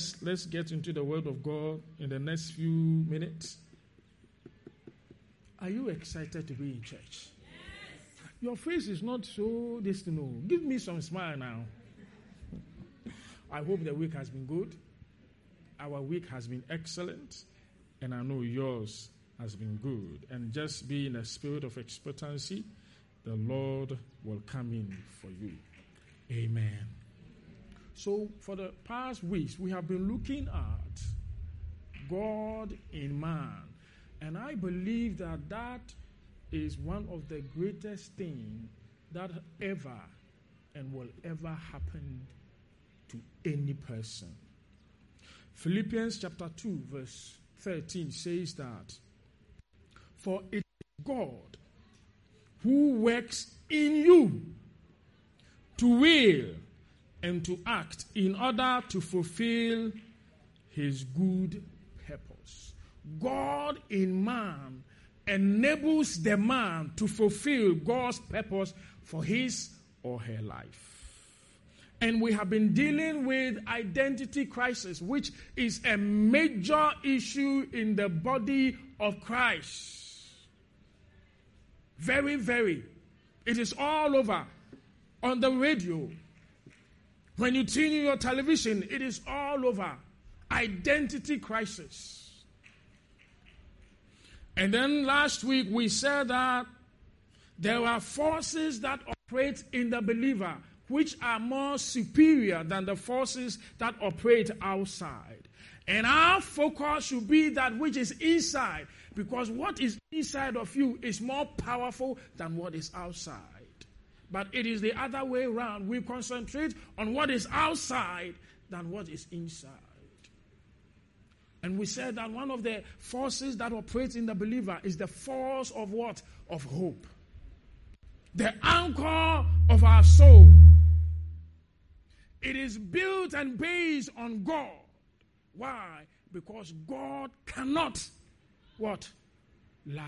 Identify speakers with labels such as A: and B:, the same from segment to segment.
A: Let's let's get into the word of God in the next few minutes. Are you excited to be in church? Your face is not so distant. Give me some smile now. I hope the week has been good. Our week has been excellent. And I know yours has been good. And just be in a spirit of expectancy, the Lord will come in for you. Amen. So, for the past weeks, we have been looking at God in man. And I believe that that is one of the greatest things that ever and will ever happen to any person. Philippians chapter 2, verse 13 says that, For it is God who works in you to will and to act in order to fulfill his good purpose. God in man enables the man to fulfill God's purpose for his or her life. And we have been dealing with identity crisis, which is a major issue in the body of Christ. Very, very. It is all over on the radio, when you tune in your television, it is all over. Identity crisis. And then last week we said that there are forces that operate in the believer which are more superior than the forces that operate outside. And our focus should be that which is inside, because what is inside of you is more powerful than what is outside. But it is the other way around. We concentrate on what is outside than what is inside. And we said that one of the forces that operates in the believer is the force of what? Of hope. The anchor of our soul. It is built and based on God. Why? Because God cannot what? Lie.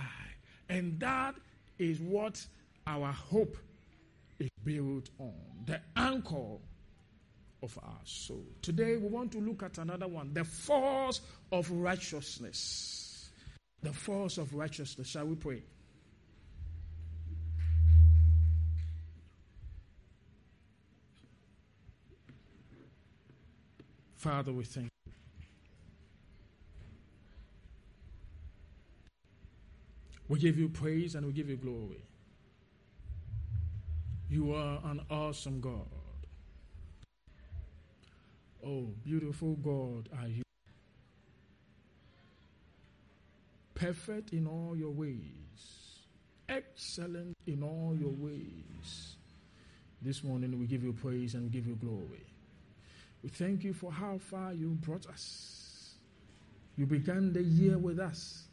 A: And that is what our hope built on. The anchor of our soul. Today we want to look at another one the force of righteousness. The force of righteousness. Shall we pray? Father, we thank you. We give you praise and we give you glory. You are an awesome God. Oh, beautiful God are you. Perfect in all your ways, excellent in all your ways. This morning we give you praise and we give you glory. We thank you for how far you brought us. You began the year with us,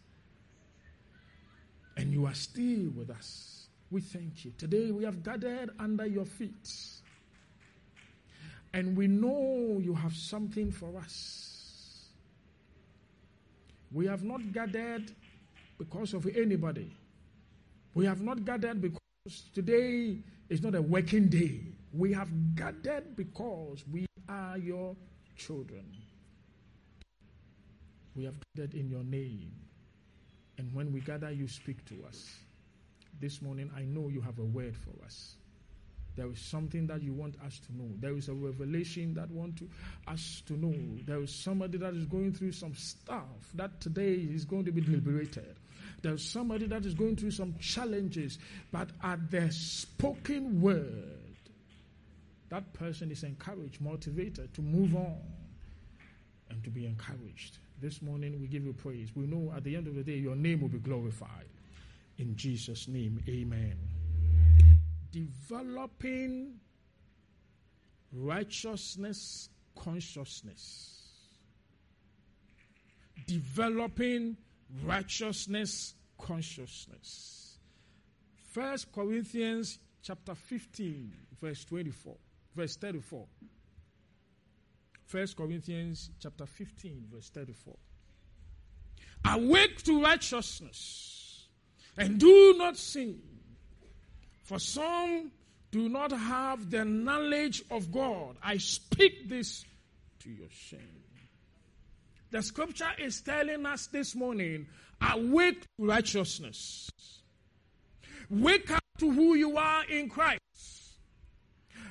A: and you are still with us. We thank you. Today we have gathered under your feet. And we know you have something for us. We have not gathered because of anybody. We have not gathered because today is not a working day. We have gathered because we are your children. We have gathered in your name. And when we gather, you speak to us. This morning, I know you have a word for us. There is something that you want us to know. There is a revelation that want to us to know. There is somebody that is going through some stuff that today is going to be liberated. There's somebody that is going through some challenges, but at the spoken word, that person is encouraged, motivated to move on and to be encouraged. This morning we give you praise. We know at the end of the day your name will be glorified. In Jesus' name, amen. Developing righteousness consciousness. Developing righteousness consciousness. First Corinthians chapter 15, verse 24, verse 34. First Corinthians chapter 15, verse 34. Awake to righteousness and do not sin. For some do not have the knowledge of God. I speak this to your shame. The scripture is telling us this morning awake to righteousness. Wake up to who you are in Christ.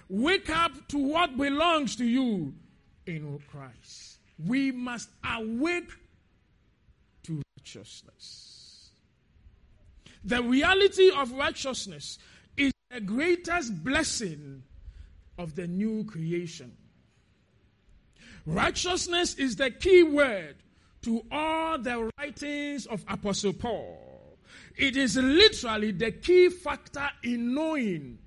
A: Wake up to what belongs to you in Christ. We must awake to righteousness. The reality of righteousness is the greatest blessing of the new creation. Righteousness is the key word to all the writings of Apostle Paul. It is literally the key factor in knowing,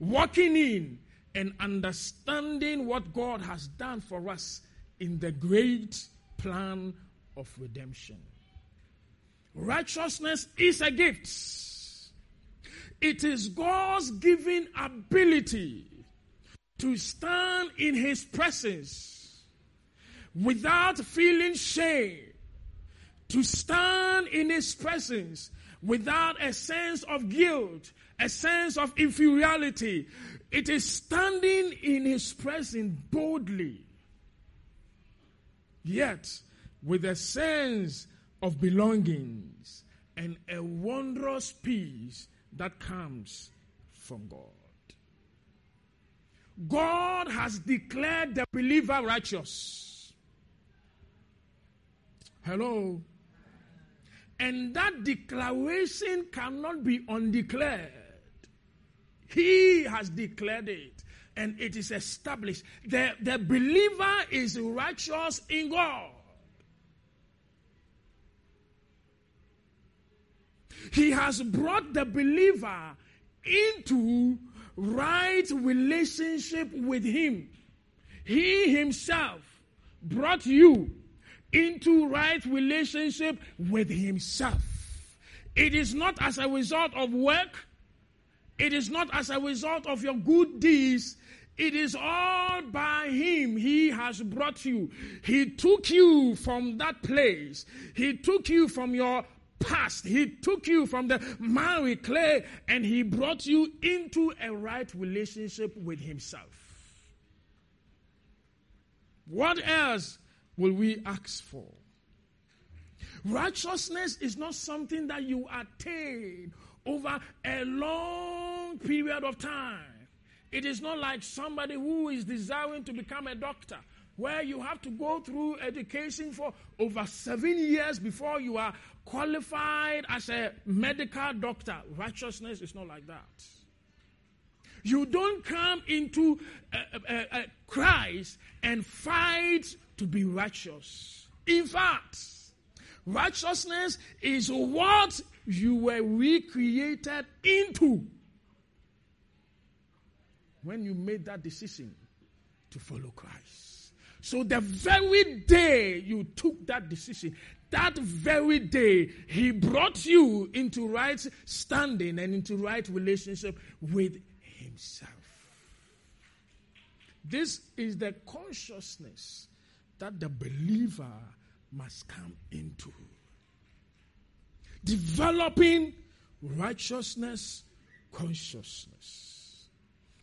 A: walking in, and understanding what God has done for us in the great plan of redemption. Righteousness is a gift. It is God's given ability to stand in His presence without feeling shame, to stand in His presence without a sense of guilt, a sense of inferiority. It is standing in His presence boldly, yet with a sense of belongings and a wondrous peace that comes from God. God has declared the believer righteous. Hello. And that declaration cannot be undeclared. He has declared it and it is established. The, the believer is righteous in God. He has brought the believer into right relationship with Him. He Himself brought you into right relationship with Himself. It is not as a result of work, it is not as a result of your good deeds. It is all by Him. He has brought you. He took you from that place. He took you from your past. He took you from the miry clay and he brought you into a right relationship with himself. What else will we ask for? Righteousness is not something that you attain over a long period of time. It is not like somebody who is desiring to become a doctor where you have to go through education for over seven years before you are qualified as a medical doctor. Righteousness is not like that. You don't come into uh, uh, uh, Christ and fight to be righteous. In fact, righteousness is what you were recreated into when you made that decision to follow Christ. So the very day you took that decision, that very day, he brought you into right standing and into right relationship with himself. This is the consciousness that the believer must come into. Developing righteousness consciousness.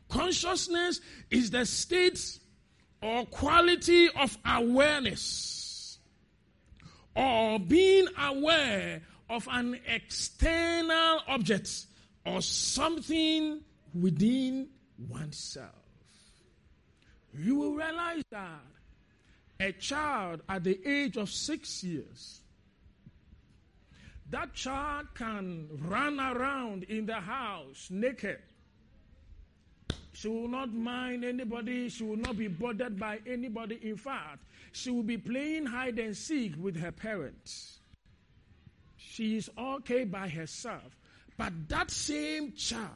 A: Consciousness is the state or quality of awareness or being aware of an external object or something within oneself. You will realize that a child at the age of six years, that child can run around in the house naked she will not mind anybody. She will not be bothered by anybody. In fact, she will be playing hide and seek with her parents. She is okay by herself. But that same child,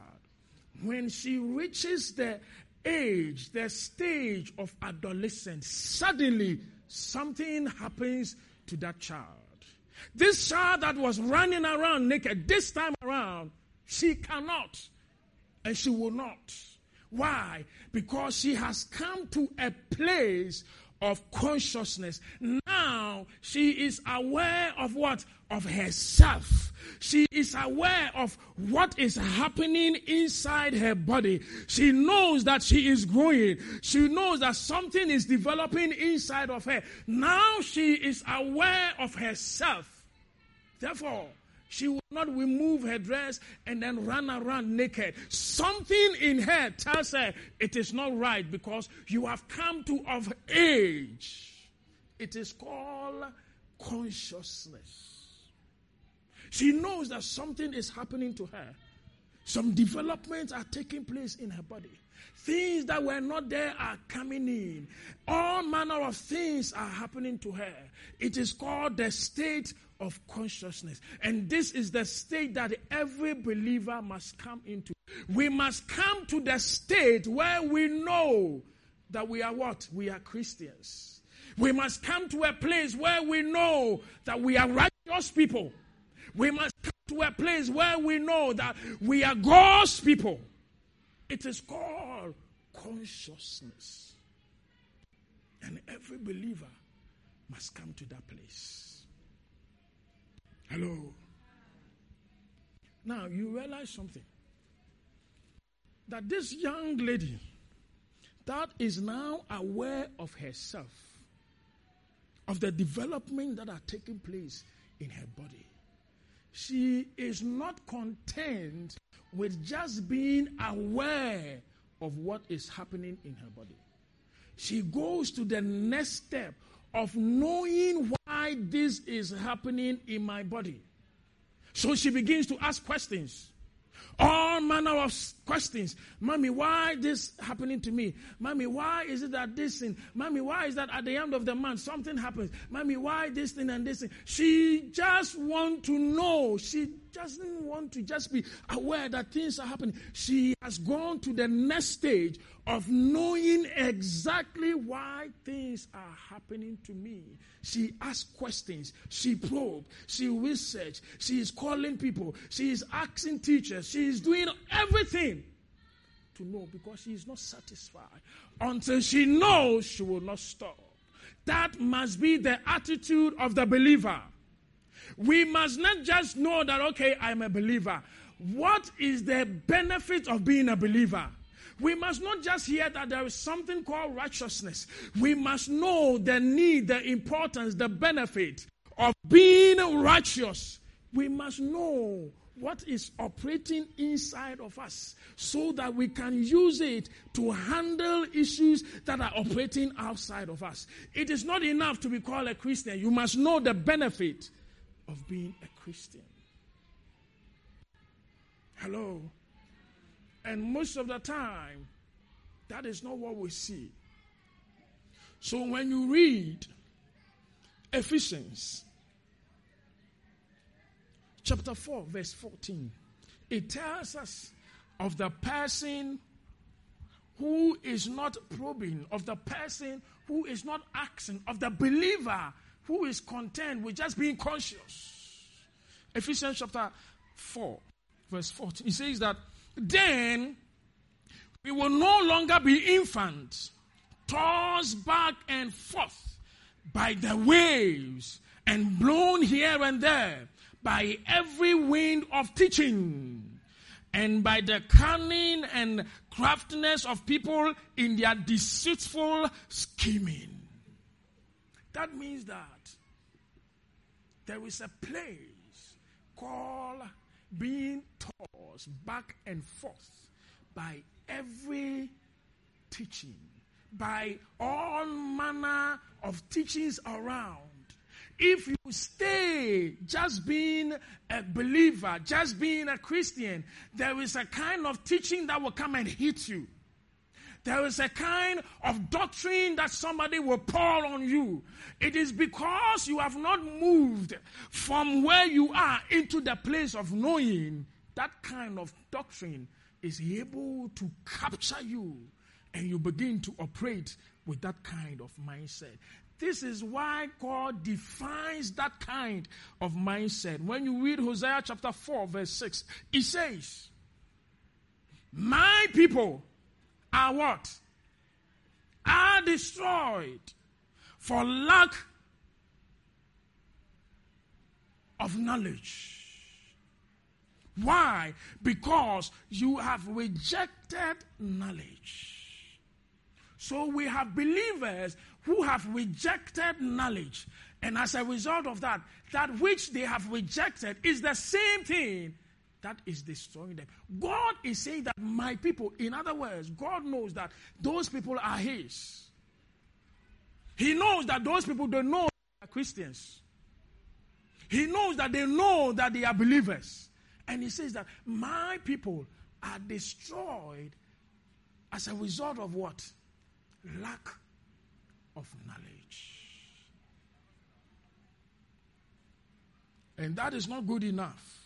A: when she reaches the age, the stage of adolescence, suddenly something happens to that child. This child that was running around naked, this time around, she cannot and she will not why? Because she has come to a place of consciousness. Now she is aware of what? Of herself. She is aware of what is happening inside her body. She knows that she is growing. She knows that something is developing inside of her. Now she is aware of herself. Therefore, she will not remove her dress and then run around naked. Something in her tells her it is not right because you have come to of age. It is called consciousness. She knows that something is happening to her. Some developments are taking place in her body. Things that were not there are coming in. All manner of things are happening to her. It is called the state of consciousness. And this is the state that every believer must come into. We must come to the state where we know that we are what? We are Christians. We must come to a place where we know that we are righteous people. We must come to a place where we know that we are God's people. It is called consciousness. And every believer must come to that place. Hello. Now, you realize something. That this young lady that is now aware of herself, of the development that are taking place in her body, she is not content with just being aware of what is happening in her body. She goes to the next step of knowing why this is happening in my body. So she begins to ask questions all manner of questions. Mommy, why this happening to me? Mommy, why is it that this thing? Mommy, why is that at the end of the month something happens? Mommy, why this thing and this thing? She just want to know. She doesn't want to just be aware that things are happening. She has gone to the next stage of knowing exactly why things are happening to me. She asks questions, she probes, she researches, she is calling people, she is asking teachers, she is doing everything to know because she is not satisfied. Until she knows, she will not stop. That must be the attitude of the believer. We must not just know that, okay, I'm a believer. What is the benefit of being a believer? We must not just hear that there is something called righteousness. We must know the need, the importance, the benefit of being righteous. We must know what is operating inside of us so that we can use it to handle issues that are operating outside of us. It is not enough to be called a Christian. You must know the benefit of being a Christian. Hello. And most of the time, that is not what we see. So when you read Ephesians chapter 4, verse 14, it tells us of the person who is not probing, of the person who is not asking, of the believer who is content with just being conscious. Ephesians chapter 4, verse 14. It says that then we will no longer be infants, tossed back and forth by the waves and blown here and there by every wind of teaching and by the cunning and craftiness of people in their deceitful scheming. That means that there is a place called being tossed back and forth by every teaching, by all manner of teachings around. If you stay just being a believer, just being a Christian, there is a kind of teaching that will come and hit you. There is a kind of doctrine that somebody will pour on you. It is because you have not moved from where you are into the place of knowing that kind of doctrine is able to capture you and you begin to operate with that kind of mindset. This is why God defines that kind of mindset. When you read Hosea chapter 4, verse 6, it says, My people are what? Are destroyed for lack of knowledge. Why? Because you have rejected knowledge. So we have believers who have rejected knowledge. And as a result of that, that which they have rejected is the same thing that is destroying them. God is saying that my people, in other words, God knows that those people are His. He knows that those people don't know are Christians. He knows that they know that they are believers. And He says that my people are destroyed as a result of what? Lack of knowledge. And that is not good enough.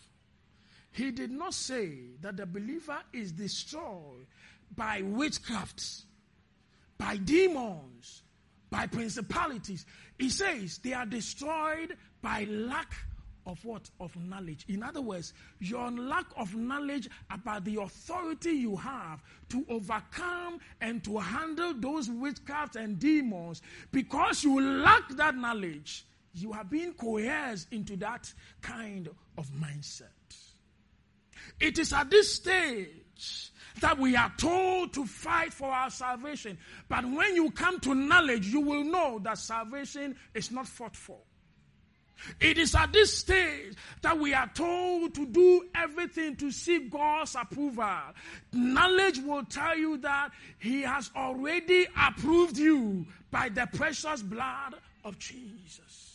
A: He did not say that the believer is destroyed by witchcrafts, by demons, by principalities. He says they are destroyed by lack of what? Of knowledge. In other words, your lack of knowledge about the authority you have to overcome and to handle those witchcrafts and demons, because you lack that knowledge, you have been coerced into that kind of mindset. It is at this stage that we are told to fight for our salvation. But when you come to knowledge, you will know that salvation is not fought for. It is at this stage that we are told to do everything to seek God's approval. Knowledge will tell you that He has already approved you by the precious blood of Jesus.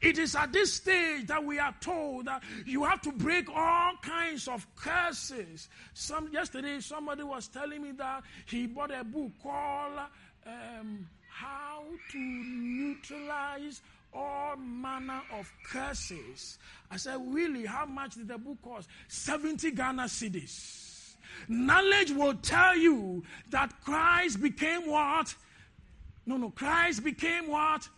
A: It is at this stage that we are told that you have to break all kinds of curses. Some yesterday, somebody was telling me that he bought a book called um, "How to Neutralize All Manner of Curses." I said, "Really? How much did the book cost? Seventy Ghana cedis." Knowledge will tell you that Christ became what? No, no. Christ became what?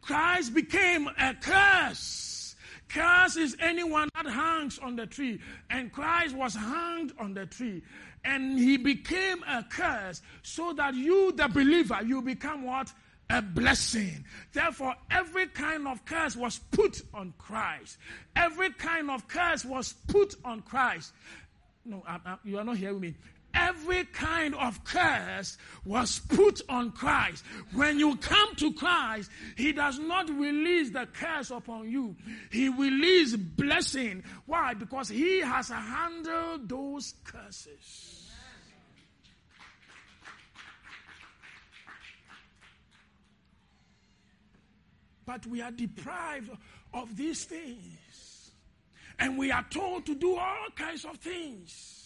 A: Christ became a curse. Curse is anyone that hangs on the tree. And Christ was hanged on the tree. And he became a curse so that you, the believer, you become what? A blessing. Therefore, every kind of curse was put on Christ. Every kind of curse was put on Christ. No, I, I, you are not hearing me every kind of curse was put on Christ. When you come to Christ, He does not release the curse upon you. He releases blessing. Why? Because He has handled those curses. But we are deprived of these things. And we are told to do all kinds of things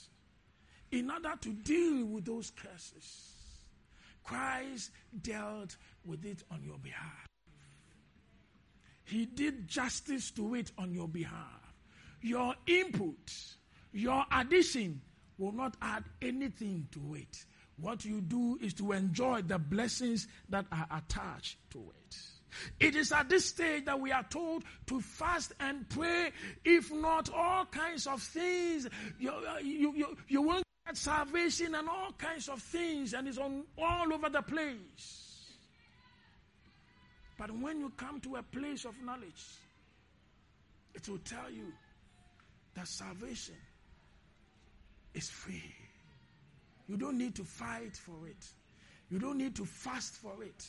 A: in order to deal with those curses. Christ dealt with it on your behalf. He did justice to it on your behalf. Your input, your addition will not add anything to it. What you do is to enjoy the blessings that are attached to it. It is at this stage that we are told to fast and pray. If not, all kinds of things. You, you, you, you won't salvation and all kinds of things, and it's on all over the place. But when you come to a place of knowledge, it will tell you that salvation is free. You don't need to fight for it. You don't need to fast for it.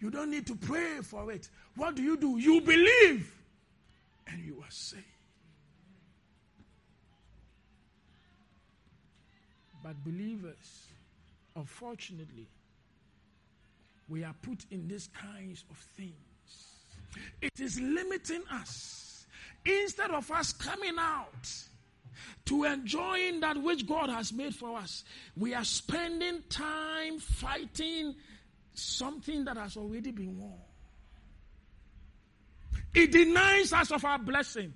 A: You don't need to pray for it. What do you do? You believe and you are saved. But believers, unfortunately, we are put in these kinds of things. It is limiting us. Instead of us coming out to enjoying that which God has made for us, we are spending time fighting something that has already been won. It denies us of our blessing.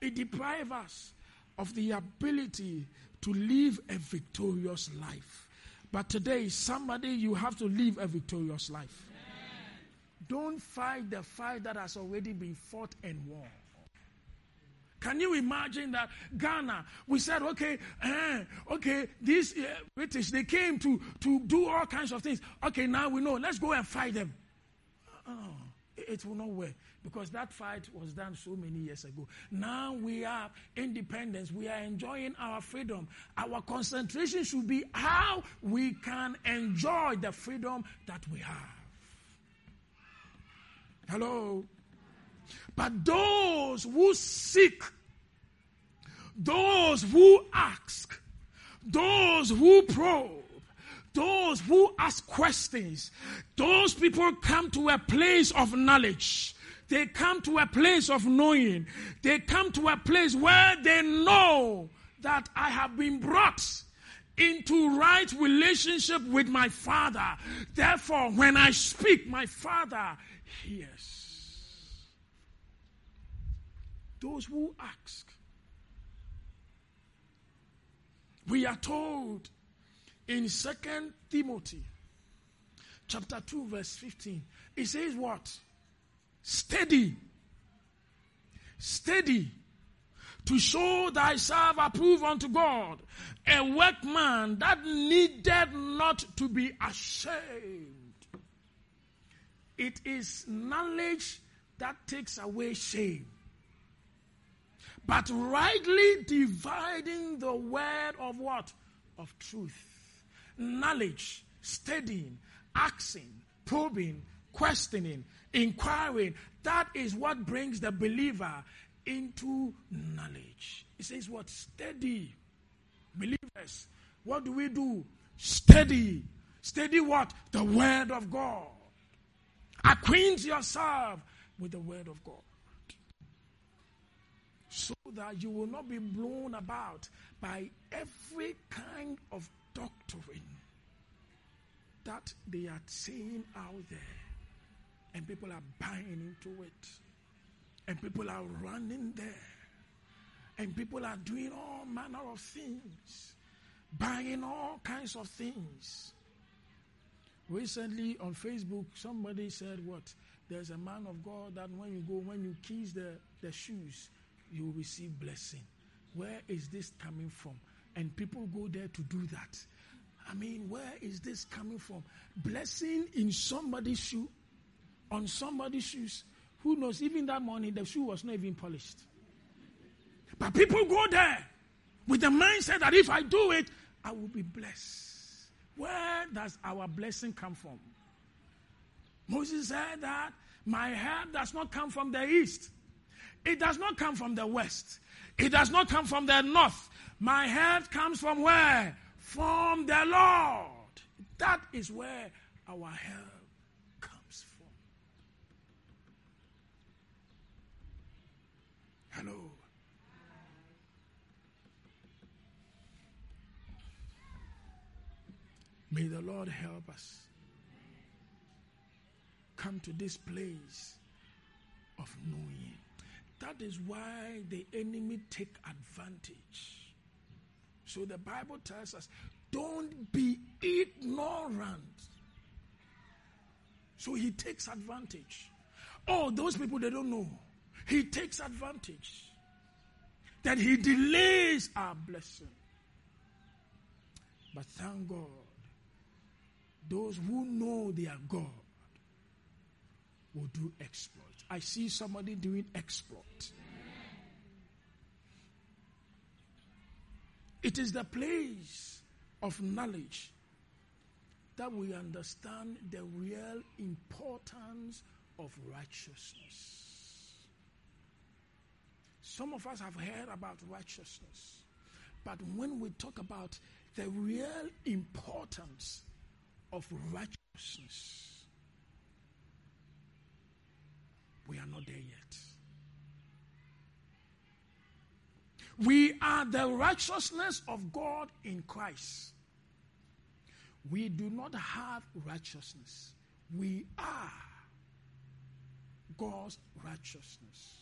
A: It deprives us of the ability to live a victorious life. But today, somebody, you have to live a victorious life. Don't fight the fight that has already been fought and won. Can you imagine that Ghana? We said, okay, uh, okay, these uh, British they came to to do all kinds of things. Okay, now we know. Let's go and fight them. Oh, it will not work because that fight was done so many years ago. Now we have independence. We are enjoying our freedom. Our concentration should be how we can enjoy the freedom that we have. Hello? But those who seek, those who ask, those who probe, those who ask questions, those people come to a place of knowledge. They come to a place of knowing. They come to a place where they know that I have been brought into right relationship with my Father. Therefore, when I speak, my Father hears. Those who ask. We are told in Second Timothy chapter 2 verse 15 it says what steady, steady, to show thyself approved unto God, a workman that needed not to be ashamed. It is knowledge that takes away shame. But rightly dividing the word of what? Of truth. Knowledge, studying, asking, probing, questioning, inquiring. That is what brings the believer into knowledge. It says, What? Steady. Believers, what do we do? Steady. Steady what? The Word of God. Acquaint yourself with the Word of God. So that you will not be blown about by every kind of doctrine that they are saying out there and people are buying into it, and people are running there, and people are doing all manner of things, buying all kinds of things. Recently on Facebook, somebody said, What? There's a man of God that when you go, when you kiss the, the shoes, you will receive blessing. Where is this coming from? And people go there to do that. I mean, where is this coming from? Blessing in somebody's shoe on somebody's shoes. Who knows? Even that morning, the shoe was not even polished. But people go there with the mindset that if I do it, I will be blessed. Where does our blessing come from? Moses said that my help does not come from the east, it does not come from the west, it does not come from the north. My help comes from where? From the Lord. That is where our help Hello. May the Lord help us come to this place of knowing. That is why the enemy take advantage. So the Bible tells us, don't be ignorant. So he takes advantage. Oh, those people they don't know he takes advantage. That he delays our blessing. But thank God, those who know their God will do exploit. I see somebody doing exploit. It is the place of knowledge that we understand the real importance of righteousness. Some of us have heard about righteousness. But when we talk about the real importance of righteousness, we are not there yet. We are the righteousness of God in Christ. We do not have righteousness. We are God's righteousness.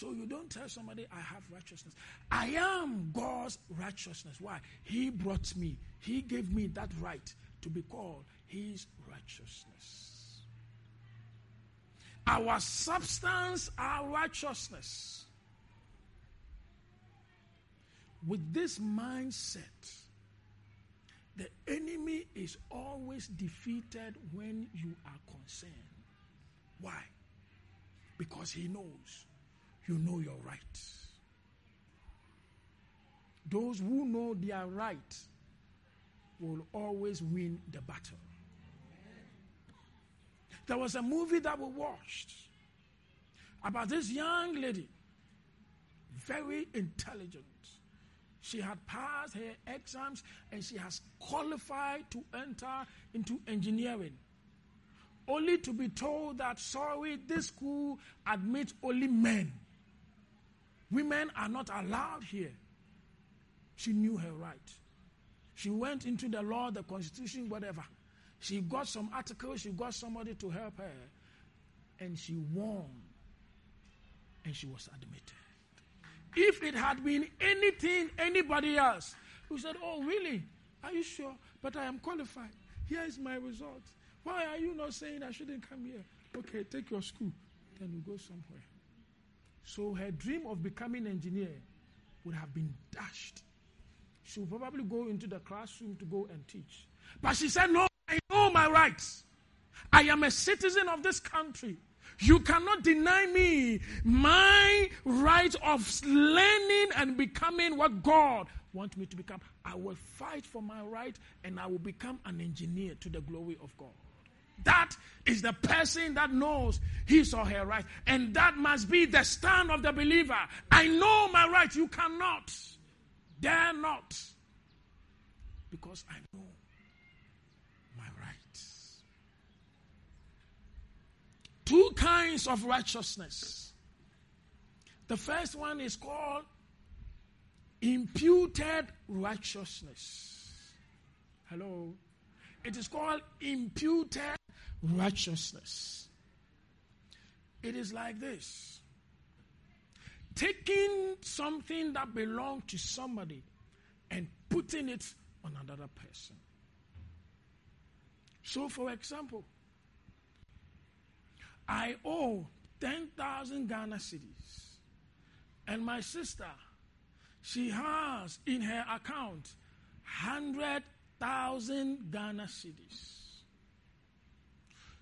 A: So you don't tell somebody, I have righteousness. I am God's righteousness. Why? He brought me, He gave me that right to be called His righteousness. Our substance, our righteousness. with this mindset, the enemy is always defeated when you are concerned. Why? Because he knows you know your right. Those who know their right will always win the battle. There was a movie that we watched about this young lady, very intelligent. She had passed her exams and she has qualified to enter into engineering. Only to be told that, sorry, this school admits only men. Women are not allowed here. She knew her right. She went into the law, the constitution, whatever. She got some articles, she got somebody to help her, and she won. And she was admitted. If it had been anything, anybody else who said, Oh, really? Are you sure? But I am qualified. Here is my result. Why are you not saying I shouldn't come here? Okay, take your school. Then you go somewhere. So her dream of becoming an engineer would have been dashed. She would probably go into the classroom to go and teach. But she said, No, I know my rights. I am a citizen of this country. You cannot deny me my right of learning and becoming what God wants me to become. I will fight for my right and I will become an engineer to the glory of God. That is the person that knows his or her right. And that must be the stand of the believer. I know my right. You cannot, dare not. Because I know my rights. Two kinds of righteousness. The first one is called imputed righteousness. Hello? It is called imputed righteousness. It is like this taking something that belonged to somebody and putting it on another person. So, for example, I owe 10,000 Ghana cedis, and my sister, she has in her account 100,000 Ghana cedis.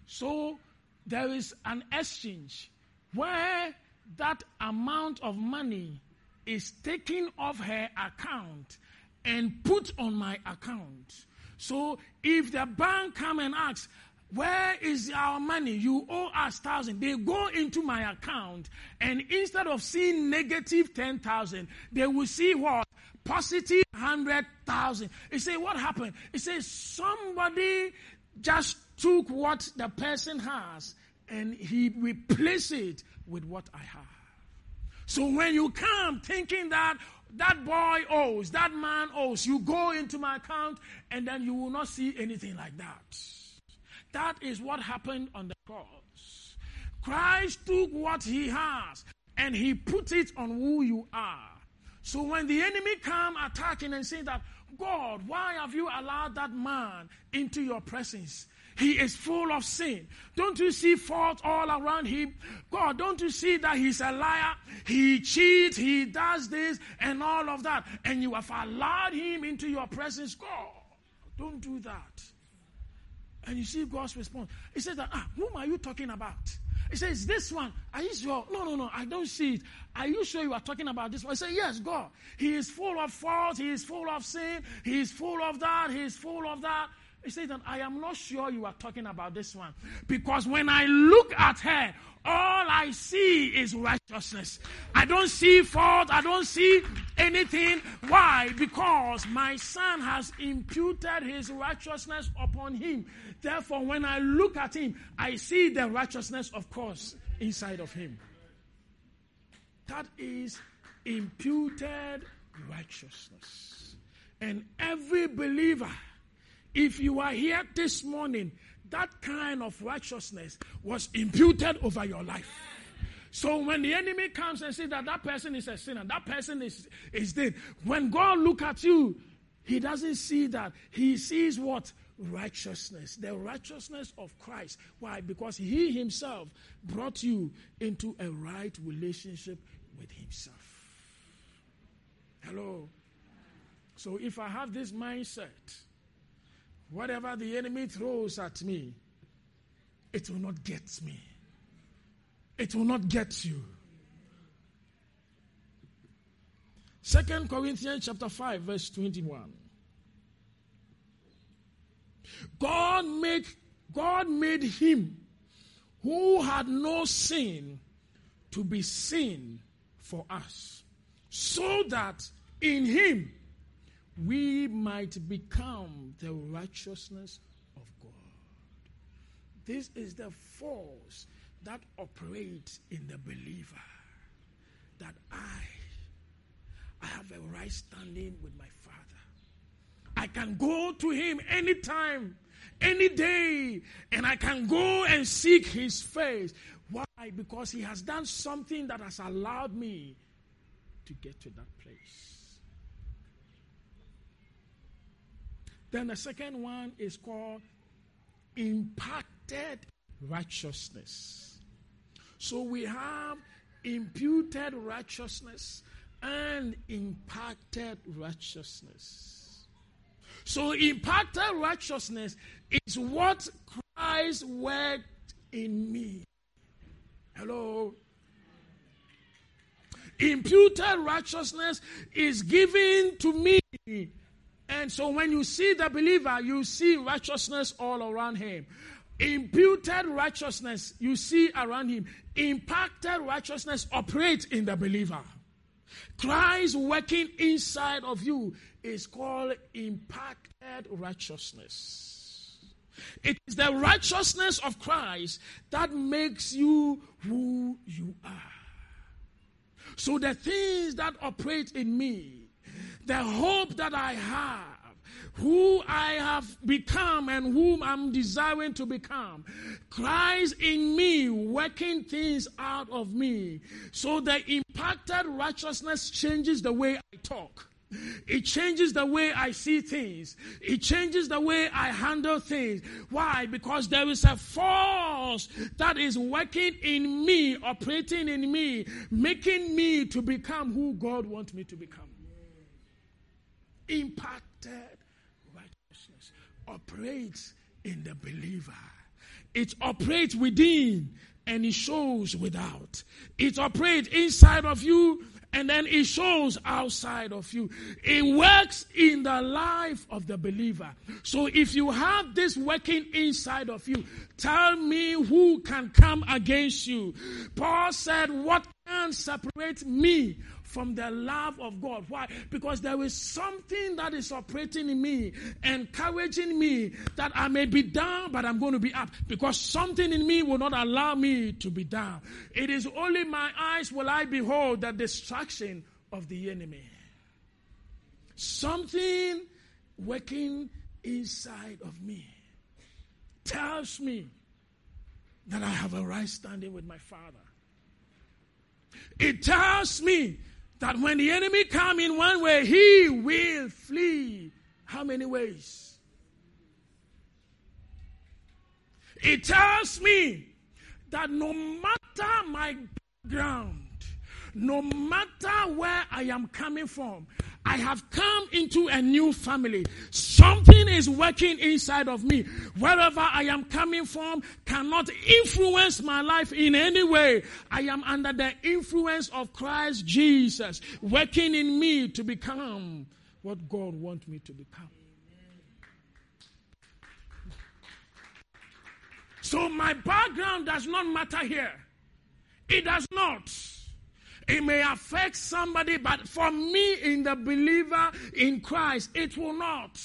A: So there is an exchange where that amount of money is taken off her account and put on my account. So if the bank come and asks, where is our money? You owe us thousand. They go into my account, and instead of seeing negative ten thousand, they will see what positive hundred thousand. He say, what happened? He says somebody just took what the person has and he replaced it with what I have. So when you come thinking that that boy owes, that man owes, you go into my account and then you will not see anything like that. That is what happened on the cross. Christ took what he has and he put it on who you are. So when the enemy come attacking and saying that, God, why have you allowed that man into your presence? He is full of sin. Don't you see fault all around him? God, don't you see that he's a liar? He cheats, he does this and all of that. And you have allowed him into your presence. God, don't do that. And you see God's response. He says that, ah, whom are you talking about? He says, This one, are you sure? No, no, no, I don't see it. Are you sure you are talking about this one? I say, Yes, God. He is full of fault. He is full of sin. He is full of that. He is full of that. He says, that I am not sure you are talking about this one. Because when I look at her, all I see is righteousness. I don't see fault. I don't see anything. Why? Because my son has imputed his righteousness upon him. Therefore, when I look at him, I see the righteousness, of course, inside of him. That is imputed righteousness. And every believer if you are here this morning, that kind of righteousness was imputed over your life. So when the enemy comes and says that that person is a sinner, that person is, is dead, when God look at you, he doesn't see that. He sees what? Righteousness. The righteousness of Christ. Why? Because he himself brought you into a right relationship with himself. Hello. So if I have this mindset, whatever the enemy throws at me, it will not get me. It will not get you. Second Corinthians chapter 5 verse 21. God made God made him who had no sin to be sin for us so that in him we might become the righteousness of God. This is the force that operates in the believer that I I have a right standing with my Father. I can go to Him anytime, any day, and I can go and seek His face. Why? Because He has done something that has allowed me to get to that place. Then the second one is called imparted righteousness. So we have imputed righteousness and imparted righteousness. So, imparted righteousness is what Christ worked in me. Hello? Imputed righteousness is given to me. And so, when you see the believer, you see righteousness all around him. Imputed righteousness you see around him. Imparted righteousness operates in the believer. Christ working inside of you is called imparted righteousness. It is the righteousness of Christ that makes you who you are. So the things that operate in me, the hope that I have, who I have become and whom I'm desiring to become. Christ in me, working things out of me. So the imparted righteousness changes the way I talk. It changes the way I see things. It changes the way I handle things. Why? Because there is a force that is working in me, operating in me, making me to become who God wants me to become. Imparted operates in the believer. It operates within and it shows without. It operates inside of you and then it shows outside of you. It works in the life of the believer. So if you have this working inside of you, tell me who can come against you. Paul said, What can separate me from the love of God. Why? Because there is something that is operating in me, encouraging me that I may be down, but I'm going to be up. Because something in me will not allow me to be down. It is only my eyes will I behold the destruction of the enemy. Something working inside of me tells me that I have a right standing with my Father. It tells me that when the enemy come in one way, he will flee. How many ways? It tells me that no matter my background, no matter where I am coming from, I have come into a new family. Something is working inside of me. Wherever I am coming from cannot influence my life in any way. I am under the influence of Christ Jesus, working in me to become what God wants me to become. So my background does not matter here. It does not. It may affect somebody, but for me, in the believer in Christ, it will not.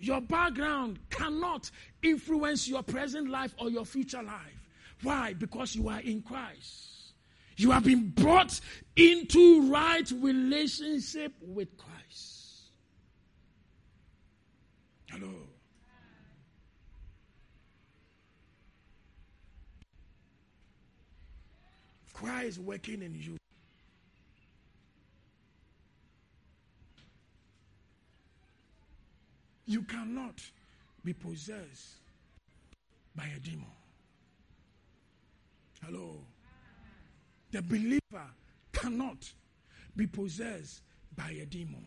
A: Your background cannot influence your present life or your future life. Why? Because you are in Christ. You have been brought into right relationship with Christ. Hello. Christ working in you. You cannot be possessed by a demon. Hello. The believer cannot be possessed by a demon.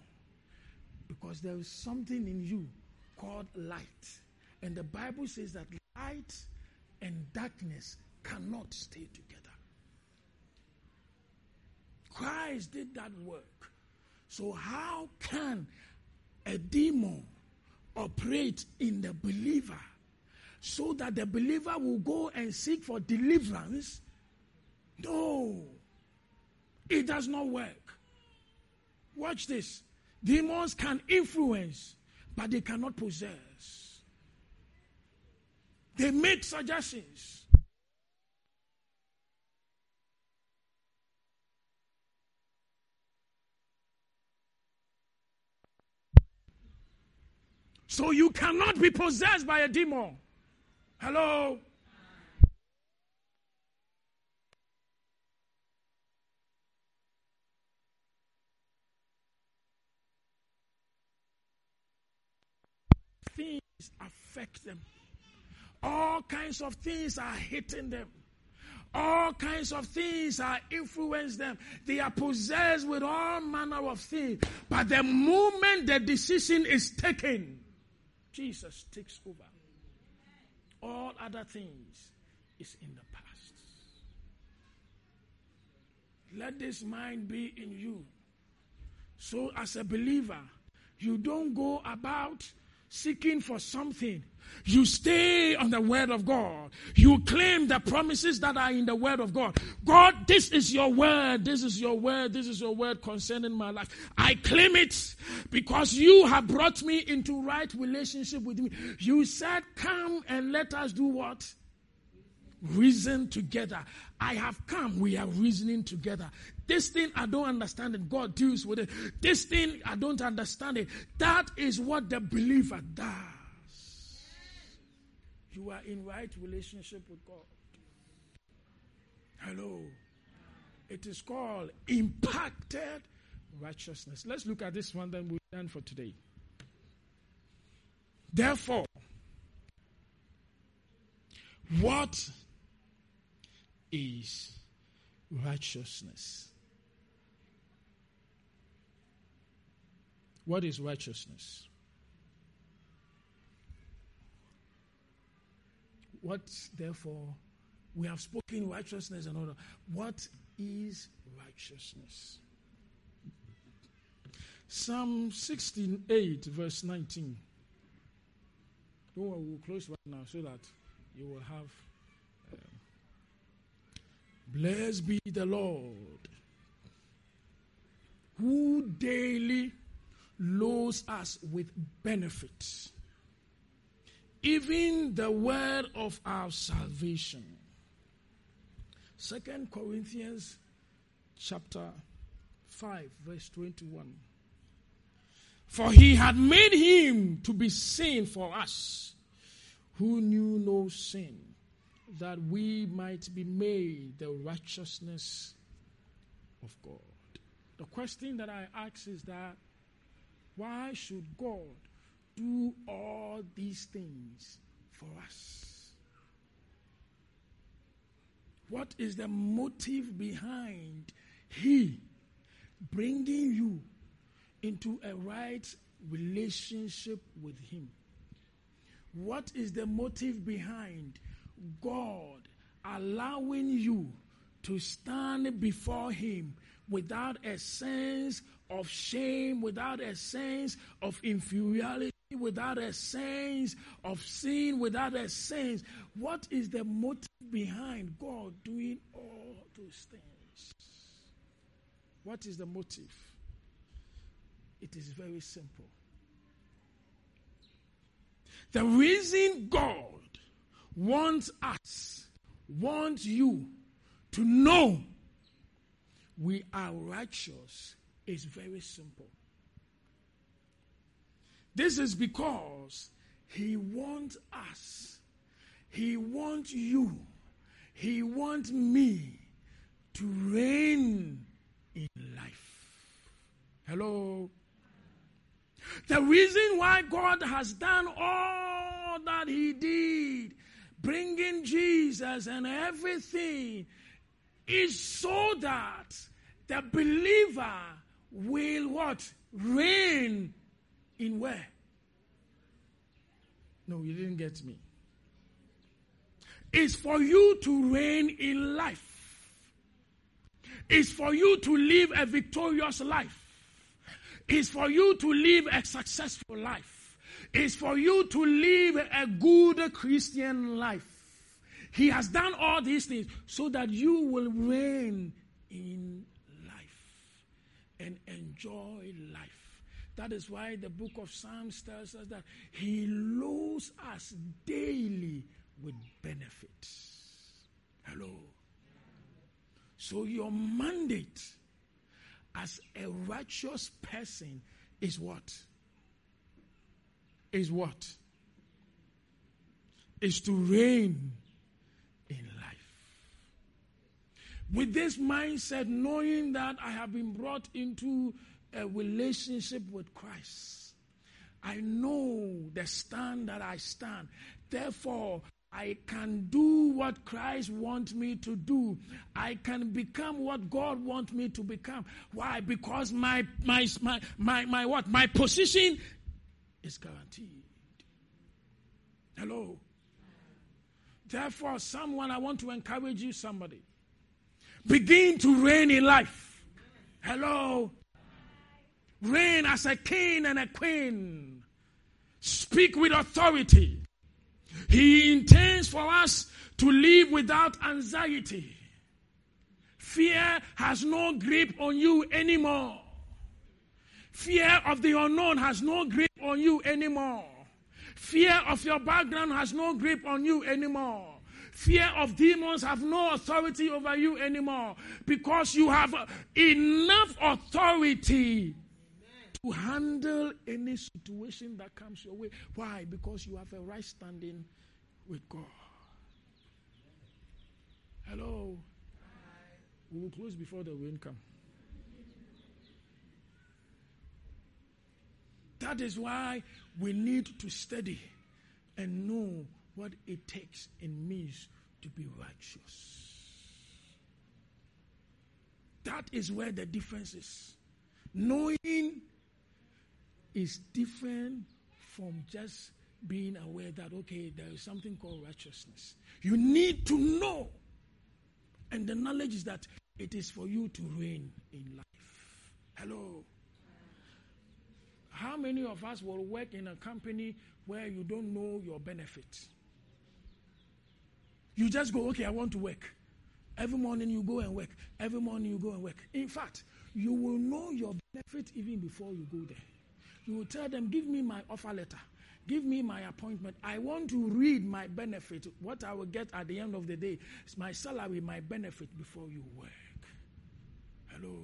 A: Because there is something in you called light. And the Bible says that light and darkness cannot stay together. Christ did that work. So, how can a demon operate in the believer so that the believer will go and seek for deliverance? No, it does not work. Watch this. Demons can influence, but they cannot possess. They make suggestions. So you cannot be possessed by a demon. Hello? Things affect them. All kinds of things are hitting them. All kinds of things are influence them. They are possessed with all manner of things. But the moment the decision is taken, Jesus takes over. All other things is in the past. Let this mind be in you. So, as a believer, you don't go about seeking for something. You stay on the word of God. You claim the promises that are in the word of God. God, this is your word. This is your word. This is your word concerning my life. I claim it because you have brought me into right relationship with me. You said, come and let us do what? Reason together. I have come. We are reasoning together. This thing I don't understand it. God deals with it. This thing I don't understand it. That is what the believer does. You are in right relationship with God. Hello. It is called imparted righteousness. Let's look at this one, then we're done for today. Therefore, what is righteousness? What is righteousness? What, therefore, we have spoken righteousness and order. What is righteousness? Psalm 68, verse 19. Don't worry, we'll close right now so that you will have. Um, Blessed be the Lord, who daily loads us with benefits, even the word of our salvation. Second Corinthians chapter 5, verse 21. For he had made him to be sin for us, who knew no sin, that we might be made the righteousness of God. The question that I ask is that why should God do all these things for us? What is the motive behind He bringing you into a right relationship with Him? What is the motive behind God allowing you to stand before Him without a sense of shame, without a sense of inferiority, without a sense of sin, without a sense? What is the motive behind God doing all those things? What is the motive? It is very simple. The reason God wants us, wants you to know we are righteous is very simple. This is because He wants us, He wants you, He wants me to reign in life. Hello? The reason why God has done all that He did, bringing Jesus and everything, is so that the believer will what? Reign in where? No, you didn't get me. It's for you to reign in life. It's for you to live a victorious life. It's for you to live a successful life. It's for you to live a good Christian life. He has done all these things so that you will reign in life and enjoy life. That is why the book of Psalms tells us that He loads us daily with benefits. Hello. So, your mandate as a righteous person is what? Is what? Is to reign in life. With this mindset, knowing that I have been brought into a relationship with Christ, I know the stand that I stand. Therefore, I can do what Christ wants me to do. I can become what God wants me to become. Why? Because my my my my, my what? My position is guaranteed. Hello. Therefore, someone I want to encourage you, somebody. Begin to reign in life. Hello. Reign as a king and a queen. Speak with authority. He intends for us to live without anxiety. Fear has no grip on you anymore. Fear of the unknown has no grip on you anymore. Fear of your background has no grip on you anymore. Fear of demons have no authority over you anymore because you have enough authority to handle any situation that comes your way. Why? Because you have a right standing with God. Hello. We will close before the wind comes. That is why we need to study and know what it takes and means to be righteous. That is where the difference is. Knowing is different from just being aware that, okay, there is something called righteousness. You need to know. And the knowledge is that it is for you to reign in life. Hello. How many of us will work in a company where you don't know your benefits? You just go, okay, I want to work. Every morning you go and work. Every morning you go and work. In fact, you will know your benefit even before you go there. You will tell them, give me my offer letter. Give me my appointment. I want to read my benefit, what I will get at the end of the day. It's my salary, my benefit before you work. Hello.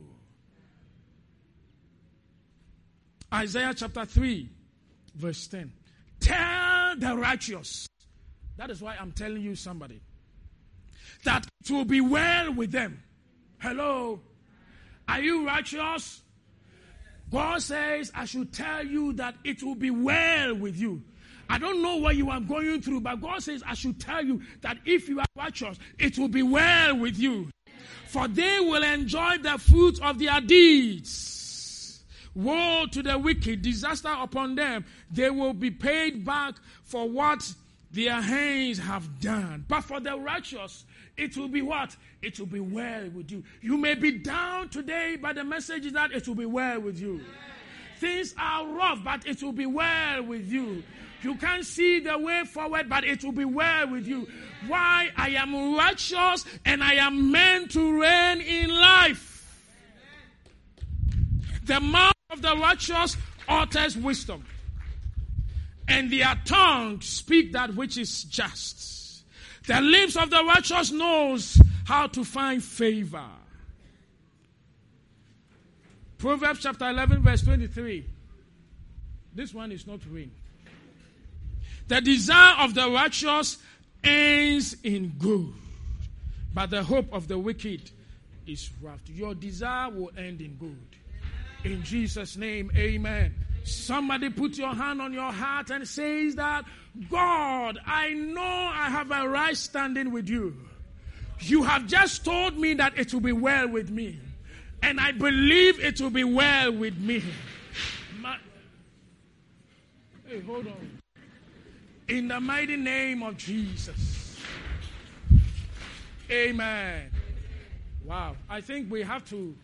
A: Isaiah chapter 3, verse 10. Tell the righteous. That is why I'm telling you, somebody, that it will be well with them. Hello. Are you righteous? God says, I should tell you that it will be well with you. I don't know what you are going through, but God says, I should tell you that if you are righteous, it will be well with you. For they will enjoy the fruit of their deeds. Woe to the wicked, disaster upon them. They will be paid back for what their hands have done. But for the righteous, it will be what? It will be well with you. You may be down today, but the message is that it will be well with you. Things are rough, but it will be well with you. You can't see the way forward, but it will be well with you. Why? I am righteous and I am meant to reign in life. The mouth of the righteous utters wisdom, and their tongue speak that which is just. The lips of the righteous knows how to find favor. Proverbs chapter 11, verse 23. This one is not rain. The desire of the righteous ends in good, but the hope of the wicked is wrath. Your desire will end in good. In Jesus' name, amen. Somebody put your hand on your heart and says that, God, I know I have a right standing with you. You have just told me that it will be well with me. And I believe it will be well with me. My, Okay, hold on. In the mighty name of Jesus. Amen. Wow. I think we have to